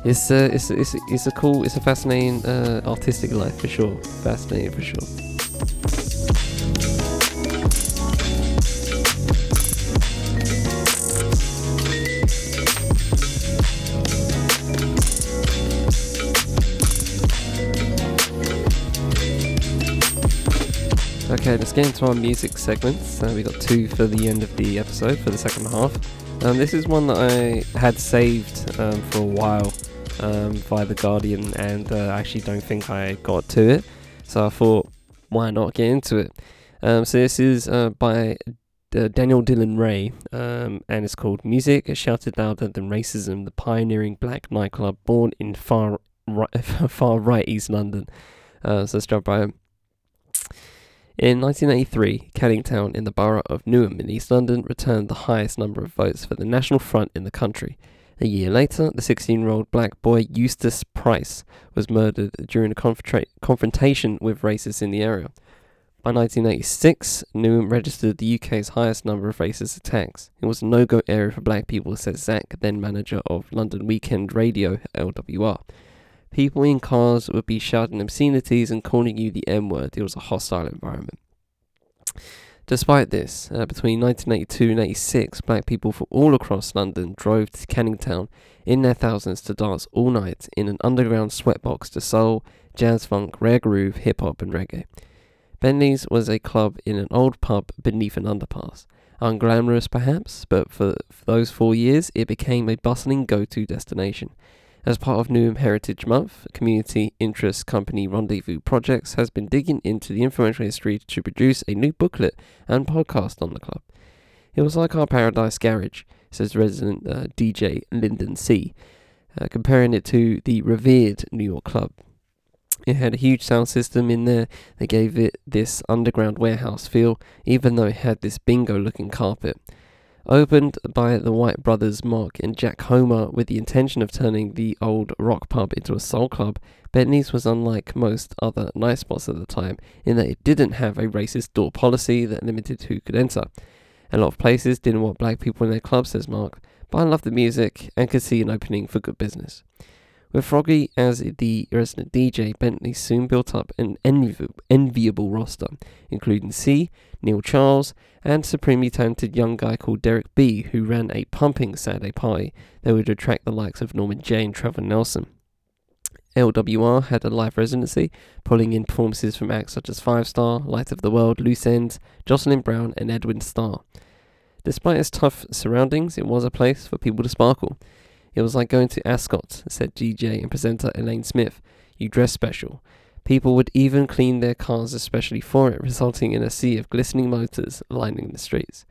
it's uh, it's it's it's a cool, it's a fascinating uh, artistic life for sure. Fascinating for sure. Okay, let's get into our music segments. Uh, we got two for the end of the episode for the second half. Um, this is one that I had saved um, for a while um, via The Guardian, and uh, I actually don't think I got to it. So I thought, why not get into it? Um, so this is uh, by uh, Daniel Dylan Wray, um, and it's called Music Shouted Louder Than Racism, the pioneering black nightclub born in far right, far right East London. Uh, so jump by him. In 1983, Canning Town in the borough of Newham in East London returned the highest number of votes for the National Front in the country. A year later, the 16 year old black boy Eustace Price was murdered during a confrontation with racists in the area. By 1986, Newham registered the UK's highest number of racist attacks. It was a no go area for black people, says Zach, then manager of London Weekend Radio, LWR. People in cars would be shouting obscenities and calling you the N word. It was a hostile environment. Despite this, uh, between 1982 and 86, black people from all across London drove to Canning Town in their thousands to dance all night in an underground sweatbox to soul, jazz funk, rare groove, hip hop, and reggae. Bentley's was a club in an old pub beneath an underpass. Unglamorous perhaps, but for, for those four years it became a bustling go to destination. As part of Newham Heritage Month, Community Interest Company Rendezvous Projects has been digging into the influential history to produce a new booklet and podcast on the club. It was like our Paradise Garage, says resident uh, DJ Lyndon C., uh, comparing it to the revered New York club. It had a huge sound system in there that gave it this underground warehouse feel, even though it had this bingo looking carpet. Opened by the White brothers Mark and Jack Homer with the intention of turning the old rock pub into a soul club, Bentley's was unlike most other night spots at the time in that it didn't have a racist door policy that limited who could enter. A lot of places didn't want black people in their clubs, says Mark, but I loved the music and could see an opening for good business. With Froggy as the resident DJ, Bentley soon built up an envi- enviable roster, including C, Neil Charles, and supremely talented young guy called Derek B, who ran a pumping Saturday party that would attract the likes of Norman Jay and Trevor Nelson. LWR had a live residency, pulling in performances from acts such as Five Star, Light of the World, Loose Ends, Jocelyn Brown, and Edwin Starr. Despite its tough surroundings, it was a place for people to sparkle. It was like going to Ascot, said DJ and presenter Elaine Smith. You dress special. People would even clean their cars especially for it, resulting in a sea of glistening motors lining the streets.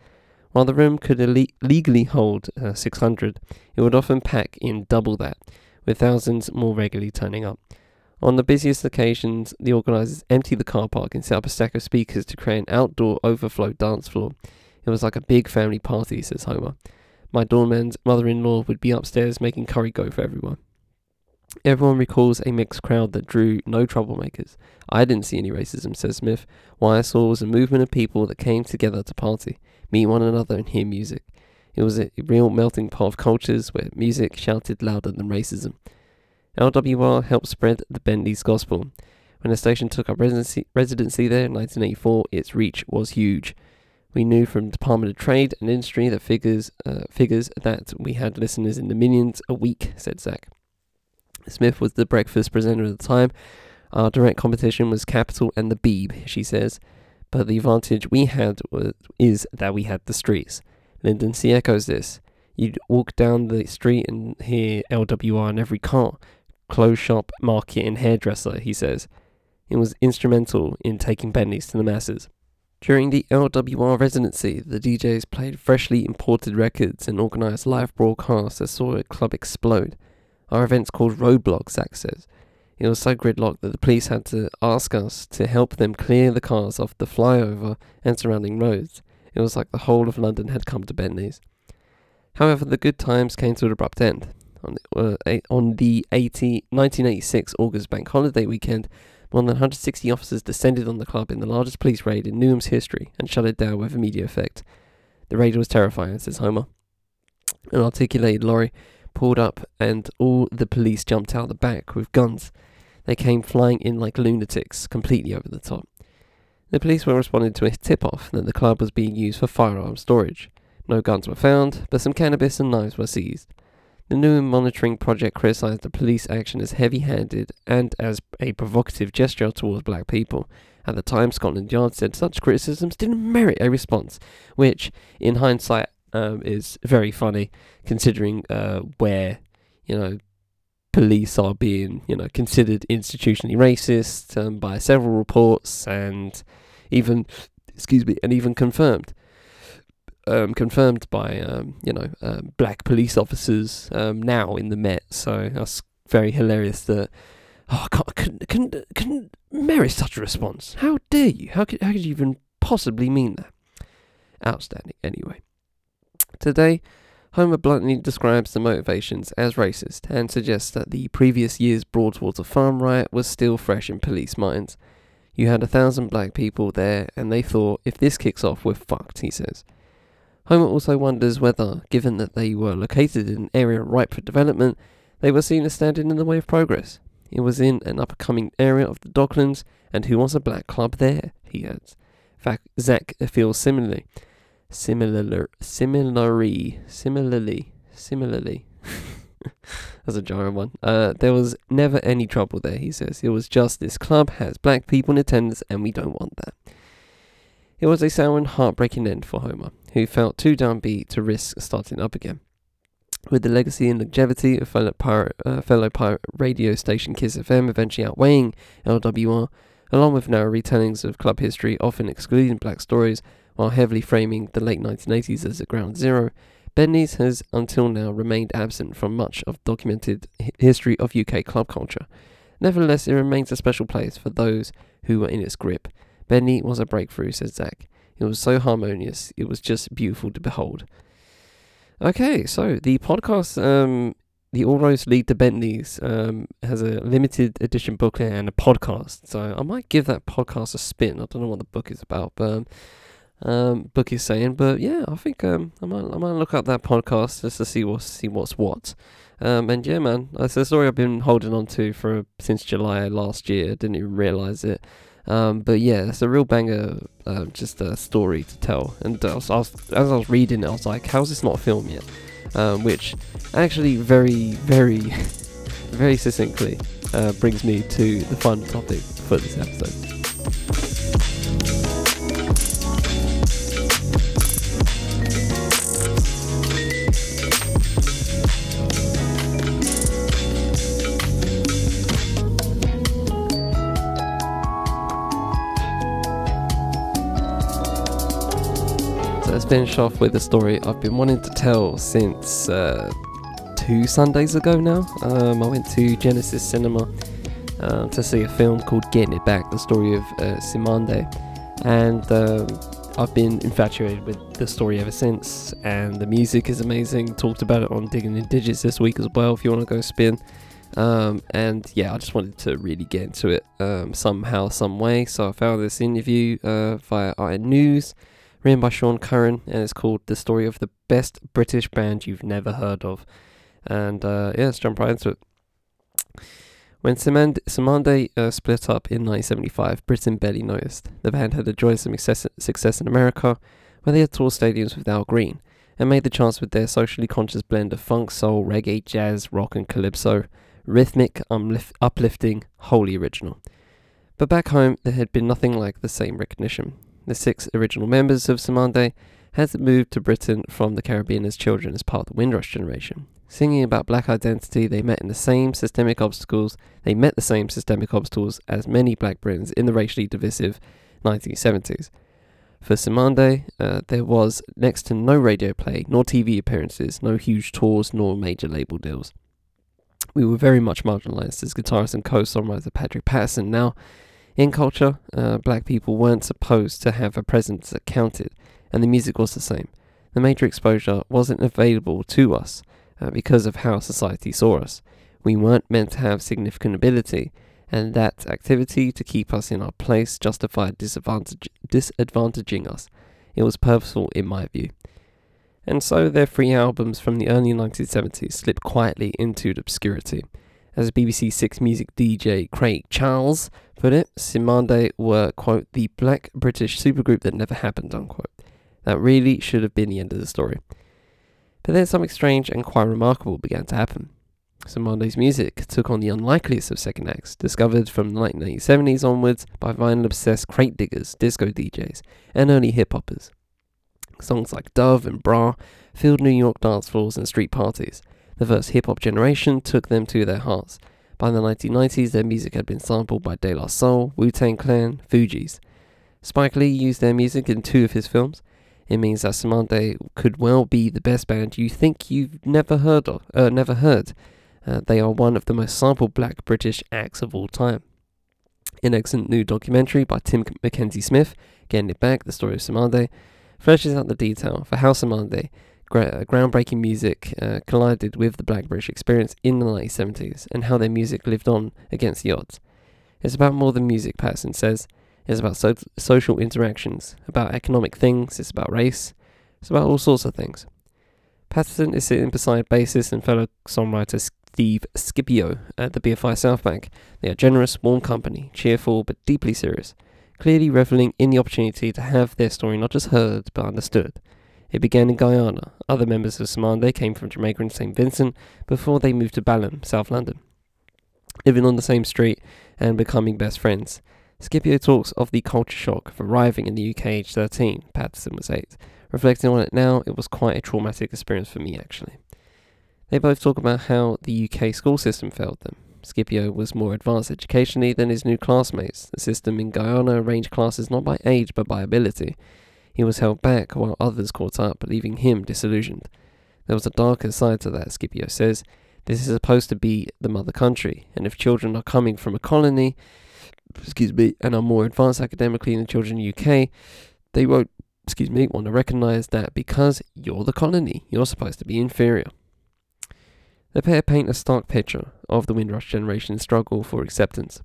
While the room could ele- legally hold uh, 600, it would often pack in double that, with thousands more regularly turning up. On the busiest occasions, the organisers emptied the car park and set up a stack of speakers to create an outdoor overflow dance floor. It was like a big family party, says Homer. My doorman's mother in law would be upstairs making curry go for everyone. Everyone recalls a mixed crowd that drew no troublemakers. I didn't see any racism, says Smith. What I saw was a movement of people that came together to party, meet one another, and hear music. It was a real melting pot of cultures where music shouted louder than racism. LWR helped spread the Bentley's gospel. When the station took up residency, residency there in 1984, its reach was huge. We knew from Department of Trade and Industry that figures uh, figures that we had listeners in the millions a week, said Zach. Smith was the breakfast presenter at the time. Our direct competition was Capital and the Beeb, she says, but the advantage we had was, is that we had the streets. Lyndon C echoes this. You'd walk down the street and hear LWR in every car. Clothes shop, market, and hairdresser, he says. It was instrumental in taking Bentley's to the masses. During the LWR residency, the DJs played freshly imported records and organised live broadcasts that saw a club explode. Our events caused roadblocks, Zach says. It was so gridlocked that the police had to ask us to help them clear the cars off the flyover and surrounding roads. It was like the whole of London had come to Bentley's. However, the good times came to an abrupt end. On the, uh, on the 80, 1986 August bank holiday weekend, more than 160 officers descended on the club in the largest police raid in Newham's history and shut it down with immediate effect. The raid was terrifying, says Homer. An articulated lorry pulled up and all the police jumped out the back with guns. They came flying in like lunatics, completely over the top. The police were responding to a tip-off that the club was being used for firearm storage. No guns were found, but some cannabis and knives were seized. The new Monitoring Project criticised the police action as heavy-handed and as a provocative gesture towards black people. At the time, Scotland Yard said such criticisms didn't merit a response, which, in hindsight, um, is very funny considering uh, where you know police are being you know considered institutionally racist um, by several reports and even excuse me and even confirmed um, confirmed by um, you know uh, black police officers um, now in the Met. So that's very hilarious that oh can can can merit such a response. How dare you? How could how could you even possibly mean that? Outstanding. Anyway Today, Homer bluntly describes the motivations as racist and suggests that the previous year's Broadwater farm riot was still fresh in police minds. You had a thousand black people there, and they thought, if this kicks off, we're fucked, he says. Homer also wonders whether, given that they were located in an area ripe for development, they were seen as standing in the way of progress. It was in an upcoming area of the Docklands, and who wants a black club there? he adds. Fact, Zach feels similarly. Similar, similarly, similarly, similarly. That's a jarring one. Uh, there was never any trouble there, he says. It was just this club has black people in attendance and we don't want that. It was a sour and heartbreaking end for Homer, who felt too downbeat to risk starting up again. With the legacy and longevity of fellow pirate, uh, fellow pirate radio station Kiss FM eventually outweighing LWR, along with narrow retellings of club history, often excluding black stories, while heavily framing the late 1980s as a ground zero, Bentley's has until now remained absent from much of documented history of UK club culture. Nevertheless, it remains a special place for those who were in its grip. Bentley was a breakthrough, says Zach. It was so harmonious, it was just beautiful to behold. Okay, so the podcast, um, the All Roads Lead to Bentley's, um, has a limited edition booklet and a podcast. So I might give that podcast a spin. I don't know what the book is about, but um, um, book is saying. But yeah, I think um, I might I might look up that podcast just to see what see what's what. Um, and yeah, man, that's a story I've been holding on to for since July last year. Didn't even realize it. Um, but yeah, it's a real banger, uh, just a story to tell. And I was, as I was reading it, I was like, how's this not a film yet? Um, which actually very, very, very succinctly uh, brings me to the fun topic for this episode. Finish off with a story I've been wanting to tell since uh, two Sundays ago now. Um, I went to Genesis Cinema uh, to see a film called Getting It Back, the story of uh, Cymande. And um, I've been infatuated with the story ever since, and the music is amazing. Talked about it on Digging in Digits this week as well, if you want to go spin. Um, and yeah, I just wanted to really get into it um, somehow, some way. So I found this interview uh, via i News written by Shaun Curran, and it's called The Story of the Best British Band You've Never Heard of. And uh, yeah, let's jump right into it. When Cymande uh, split up in 1975, Britain barely noticed. The band had enjoyed some success, success in America, where they had toured stadiums with Al Green, and made the chance with their socially conscious blend of funk, soul, reggae, jazz, rock, and calypso, rhythmic, umlif- uplifting, wholly original. But back home, there had been nothing like the same recognition the six original members of Cymande, had moved to Britain from the Caribbean as children as part of the Windrush generation. Singing about black identity, they met in the same systemic obstacles. They met the same systemic obstacles as many black Britons in the racially divisive 1970s. For Cymande, uh, there was next to no radio play, nor TV appearances, no huge tours, nor major label deals. We were very much marginalised as guitarist and co-songwriter Patrick Patterson now in culture, uh, black people weren't supposed to have a presence that counted, and the music was the same. The major exposure wasn't available to us uh, because of how society saw us. We weren't meant to have significant ability, and that activity to keep us in our place justified disadvantage- disadvantaging us. It was purposeful, in my view. And so their three albums from the early 1970s slipped quietly into obscurity. As BBC Six Music DJ Craig Charles put it, Cymande were, quote, the black British supergroup that never happened, unquote. That really should have been the end of the story. But then something strange and quite remarkable began to happen. Cymande's music took on the unlikeliest of second acts, discovered from the 1970s onwards by vinyl obsessed crate diggers, disco DJs, and early hip hoppers. Songs like Dove and Bra filled New York dance floors and street parties, the first hip hop generation took them to their hearts. By the 1990s, their music had been sampled by De La Soul, Wu Tang Clan, Fugees. Spike Lee used their music in two of his films. It means that Cymande could well be the best band you think you've never heard of, uh, never heard. Uh, they are one of the most sampled black British acts of all time. An excellent new documentary by Tim Mackenzie Smith, Getting It Back, the story of Cymande, fleshes out the detail for how Cymande gra- groundbreaking music uh, collided with the Black British experience in the 1970s and how their music lived on against the odds. It's about more than music, Patterson says. It's about so- social interactions, about economic things, it's about race, it's about all sorts of things. Patterson is sitting beside bassist and fellow songwriter Steve Scipio at the BFI South Bank. They are generous, warm company, cheerful but deeply serious, clearly reveling in the opportunity to have their story not just heard but understood. It began in Guyana. Other members of Cymande came from Jamaica and St. Vincent before they moved to Balham, South London. Living on the same street and becoming best friends. Scipio talks of the culture shock of arriving in the UK age 13, Patterson was 8. Reflecting on it now, it was quite a traumatic experience for me actually. They both talk about how the UK school system failed them. Scipio was more advanced educationally than his new classmates. The system in Guyana arranged classes not by age but by ability. He was held back while others caught up, leaving him disillusioned. There was a darker side to that, Scipio says. This is supposed to be the mother country, and if children are coming from a colony, excuse me, and are more advanced academically than children in the UK, they won't, excuse me, want to recognize that because you're the colony, you're supposed to be inferior. The pair paint a stark picture of the Windrush generation's struggle for acceptance.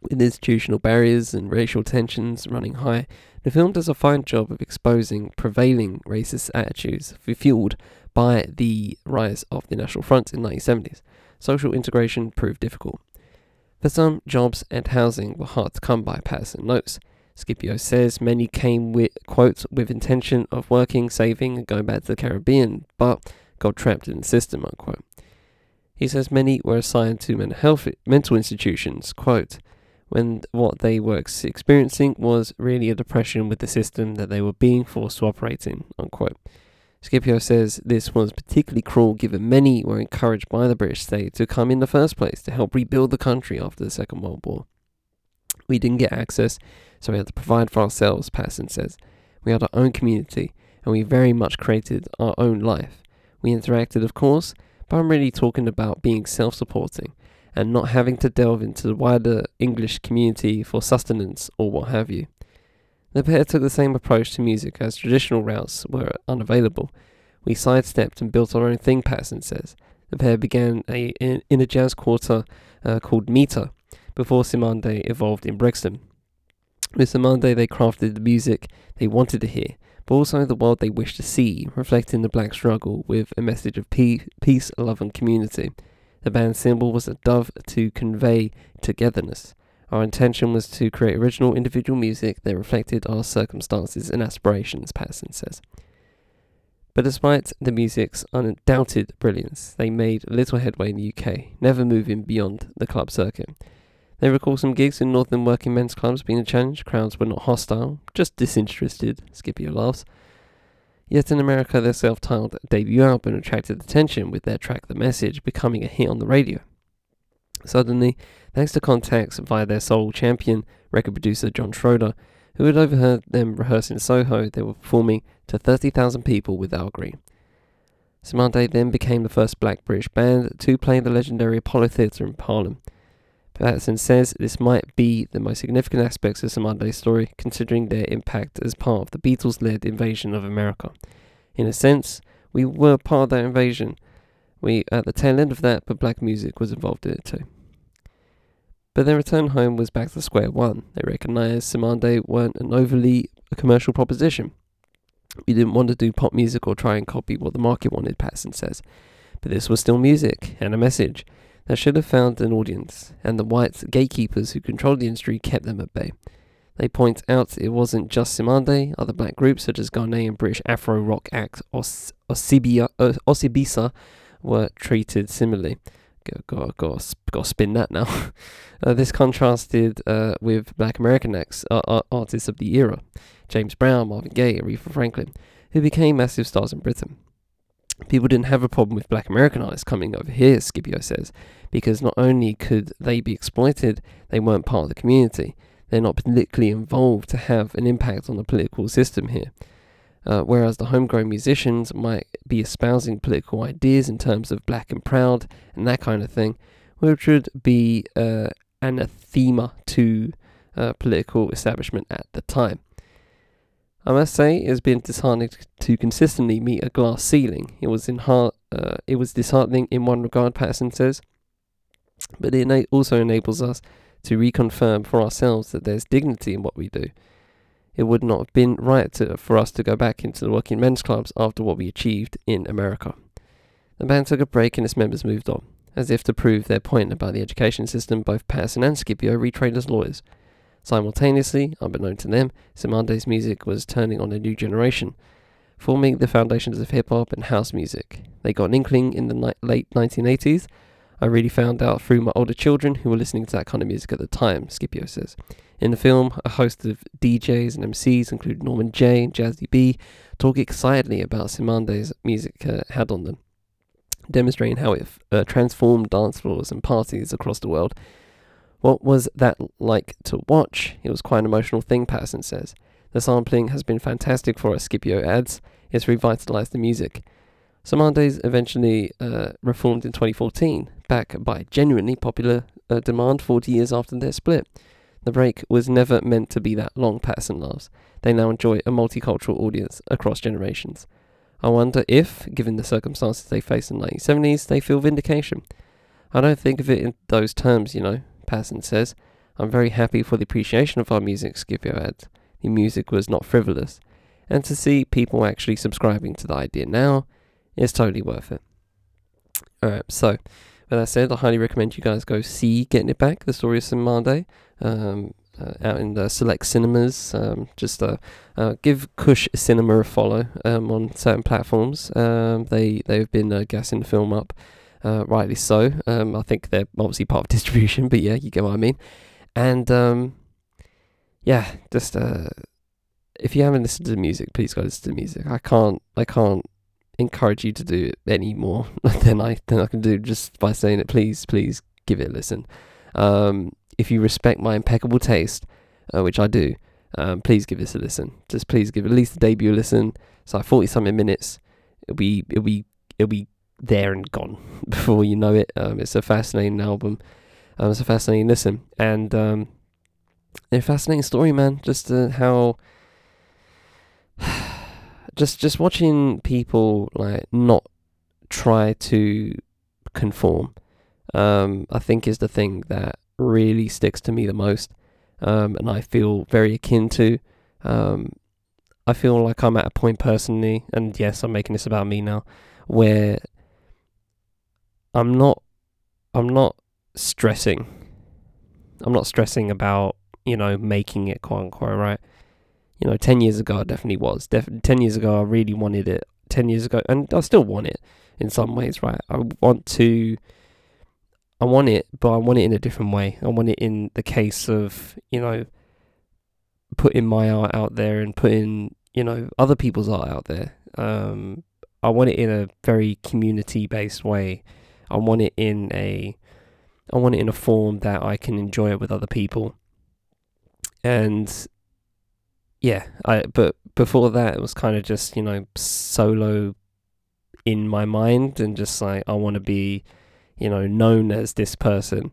With institutional barriers and racial tensions running high, the film does a fine job of exposing prevailing racist attitudes fueled by the rise of the National Front in the 1970s. Social integration proved difficult. For some, jobs and housing were hard to come by, Patterson notes. Scipio says many came with, quote, with intention of working, saving, and going back to the Caribbean, but got trapped in the system, unquote. He says many were assigned to mental health mental institutions, quote, when what they were experiencing was really a depression with the system that they were being forced to operate in, unquote. Scipio says this was particularly cruel given many were encouraged by the British state to come in the first place to help rebuild the country after the Second World War. We didn't get access, so we had to provide for ourselves, Patterson says. We had our own community, and we very much created our own life. We interacted, of course, but I'm really talking about being self supporting and not having to delve into the wider English community for sustenance or what have you. The pair took the same approach to music as traditional routes were unavailable. We sidestepped and built our own thing, Patterson says. The pair began a, in, a jazz quarter uh, called Meter before Cymande evolved in Brixton. With Cymande, they crafted the music they wanted to hear, but also the world they wished to see, reflecting the black struggle with a message of peace, love, and community. The band's symbol was a dove to convey togetherness. Our intention was to create original individual music that reflected our circumstances and aspirations, Patterson says. But despite the music's undoubted brilliance, they made little headway in the UK, never moving beyond the club circuit. They recall some gigs in northern working men's clubs being a challenge. Crowds were not hostile, just disinterested. Scipio laughs. Yet in America, their self titled debut album attracted attention with their track The Message becoming a hit on the radio. Suddenly, thanks to contacts via their soul champion, record producer John Schroeder, who had overheard them rehearse in Soho, they were performing to 30,000 people with Al Green. Cymande then became the first black British band to play the legendary Apollo Theatre in Harlem. Patterson says this might be the most significant aspects of Cymande's story, considering their impact as part of the Beatles led invasion of America. In a sense, we were part of that invasion. We at the tail end of that, but black music was involved in it too. But their return home was back to square one. They recognised Cymande weren't an overly commercial proposition. We didn't want to do pop music or try and copy what the market wanted, Patterson says. But this was still music and a message that should have found an audience, and the white gatekeepers who controlled the industry kept them at bay. They point out it wasn't just Cymande, other black groups such as Ghanaian British Afro rock act Os- Osibia, uh, Osibisa were treated similarly. Got, got, got to spin that now. uh, this contrasted uh, with black American acts, uh, artists of the era, James Brown, Marvin Gaye, Aretha Franklin, who became massive stars in Britain. People didn't have a problem with black American artists coming over here, Scipio says, because not only could they be exploited, they weren't part of the community. They're not politically involved to have an impact on the political system here. Uh, whereas the homegrown musicians might be espousing political ideas in terms of black and proud and that kind of thing, which would be uh, anathema to uh, political establishment at the time. I must say, it has been disheartening to consistently meet a glass ceiling. It was in heart, uh, it was disheartening in one regard, Patterson says, but it also enables us to reconfirm for ourselves that there's dignity in what we do. It would not have been right to, for us to go back into the working men's clubs after what we achieved in America. The band took a break and its members moved on. As if to prove their point about the education system, both Patterson and Scipio retrained as lawyers. Simultaneously, unbeknown to them, Cymande's music was turning on a new generation, forming the foundations of hip hop and house music. They got an inkling in the ni- late 1980s. I really found out through my older children who were listening to that kind of music at the time, Scipio says. In the film, a host of DJs and MCs, including Norman Jay and Jazzy B, talk excitedly about Cymande's music uh, had on them, demonstrating how it uh, transformed dance floors and parties across the world what was that like to watch? It was quite an emotional thing, Patterson says. The sampling has been fantastic for us, Scipio adds. It's revitalized the music. Cymande's eventually uh, reformed in 2014, back by genuinely popular uh, demand 40 years after their split. The break was never meant to be that long, Patterson laughs. They now enjoy a multicultural audience across generations. I wonder if, given the circumstances they faced in the 1970s, they feel vindication. I don't think of it in those terms, you know. Patterson says. I'm very happy for the appreciation of our music, Scipio adds. The music was not frivolous. And to see people actually subscribing to the idea now is totally worth it. Alright, so with that said, I highly recommend you guys go see Getting It Back, the story of Cymande, um, uh, out in the select cinemas. Um, just uh, uh, give Kush Cinema a follow um, on certain platforms. Um, they they've been uh, gassing the film up, uh, rightly so. Um, I think they're obviously part of distribution, but yeah, you get what I mean. And um, yeah, just uh, if you haven't listened to the music, please go listen to the music. I can't I can't encourage you to do it any more than I than I can do just by saying it. Please, please give it a listen. Um, if you respect my impeccable taste, uh, which I do, um, please give this a listen. Just please give at least the debut a listen. It's like forty something minutes. It'll be it'll be it'll be there and gone before you know it. Um, it's a fascinating album. Um, it's a fascinating listen and um, a fascinating story, man. Just uh, how just just watching people like not try to conform. Um, I think is the thing that really sticks to me the most, um, and I feel very akin to. Um, I feel like I'm at a point personally, and yes, I'm making this about me now, where I'm not, I'm not stressing. I'm not stressing about you know making it quote unquote right. You know, ten years ago I definitely was. Def- ten years ago I really wanted it. Ten years ago, and I still want it in some ways, right? I want to I want it, but I want it in a different way. I want it in the case of, you know, putting my art out there and putting, you know, other people's art out there. Um, I want it in a very community based way. I want it in a I want it in a form that I can enjoy it with other people. And yeah, I but before that it was kind of just, you know, solo in my mind and just like I want to be you know, known as this person.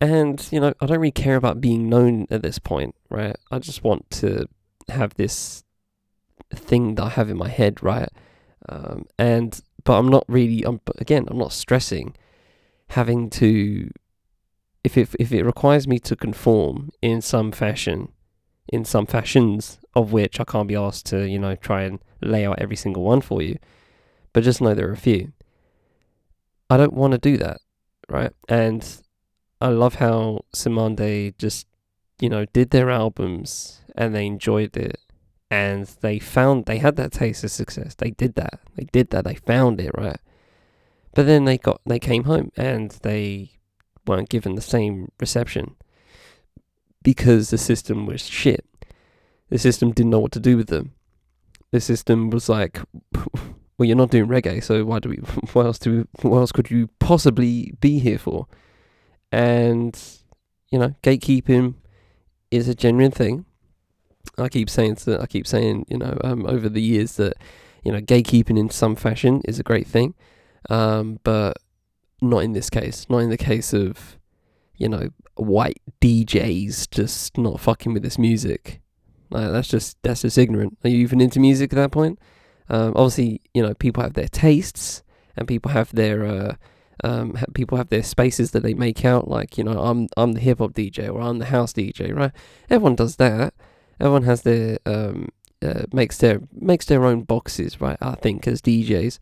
And, you know, I don't really care about being known at this point, right? I just want to have this thing that I have in my head, right? Um, and, but I'm not really, I'm, again, I'm not stressing having to, if it, if it requires me to conform in some fashion, in some fashions of which I can't be asked to, you know, try and lay out every single one for you, but just know there are a few. I don't want to do that, right? And I love how Cymande just, you know, did their albums and they enjoyed it and they found they had that taste of success. They did that. They did that. They found it, right? But then they got they came home and they weren't given the same reception because the system was shit. The system didn't know what to do with them. The system was like, well, you're not doing reggae, so why do we? What else do? We, what else could you possibly be here for? And you know, gatekeeping is a genuine thing. I keep saying that. I keep saying, you know, um, over the years that you know, gatekeeping in some fashion is a great thing, um, but not in this case. Not in the case of, you know, white DJs just not fucking with this music. Like, that's just that's just ignorant. Are you even into music at that point? Um, obviously, you know, people have their tastes and people have their uh, um, people have their spaces that they make out. Like, you know, I'm I'm the hip hop DJ or I'm the house DJ, right? Everyone does that. Everyone has their um, uh, makes their makes their own boxes, right? I think as DJs,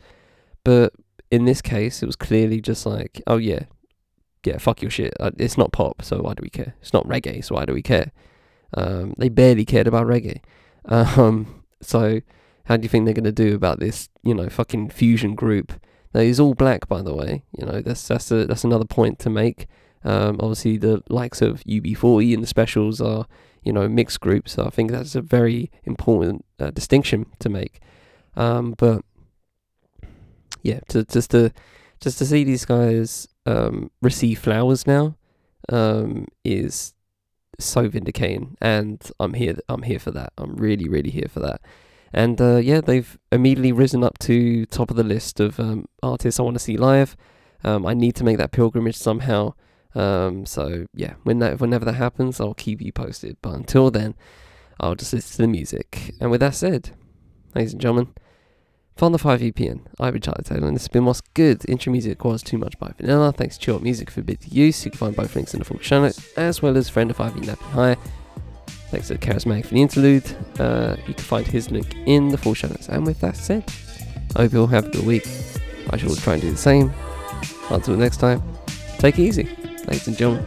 but in this case, it was clearly just like, oh yeah, yeah, fuck your shit. Uh, it's not pop, so why do we care? It's not reggae, so why do we care? Um, they barely cared about reggae. Um, so how do you think they're going to do about this, you know, fucking fusion group? That is all black, by the way. You know, that's that's a, that's another point to make. Um, obviously, the likes of UB40 and the specials are, you know, mixed groups. So I think that's a very important uh, distinction to make. Um, but yeah, to, just to just to see these guys um, receive flowers now um, is so vindicating, and I'm here. I'm here for that. I'm really, really here for that. And uh, yeah, they've immediately risen up to top of the list of um, artists I want to see live. Um, I need to make that pilgrimage somehow. Um, so yeah, when that whenever that happens, I'll keep you posted. But until then, I'll just listen to the music. And with that said, ladies and gentlemen, From the 5VPN, I've been Charlie Taylor, and this has been What's Good. Intro music was Too Much by Vanilla. Thanks to Chill Music for bit use. You can find both links in the full show notes, as well as friend of 5 Nappy High. Thanks to Charismatic for the interlude. Uh, you can find his link in the full show notes. And with that said, I hope you all have a good week. I shall try and do the same. Until next time, take it easy, ladies and gentlemen.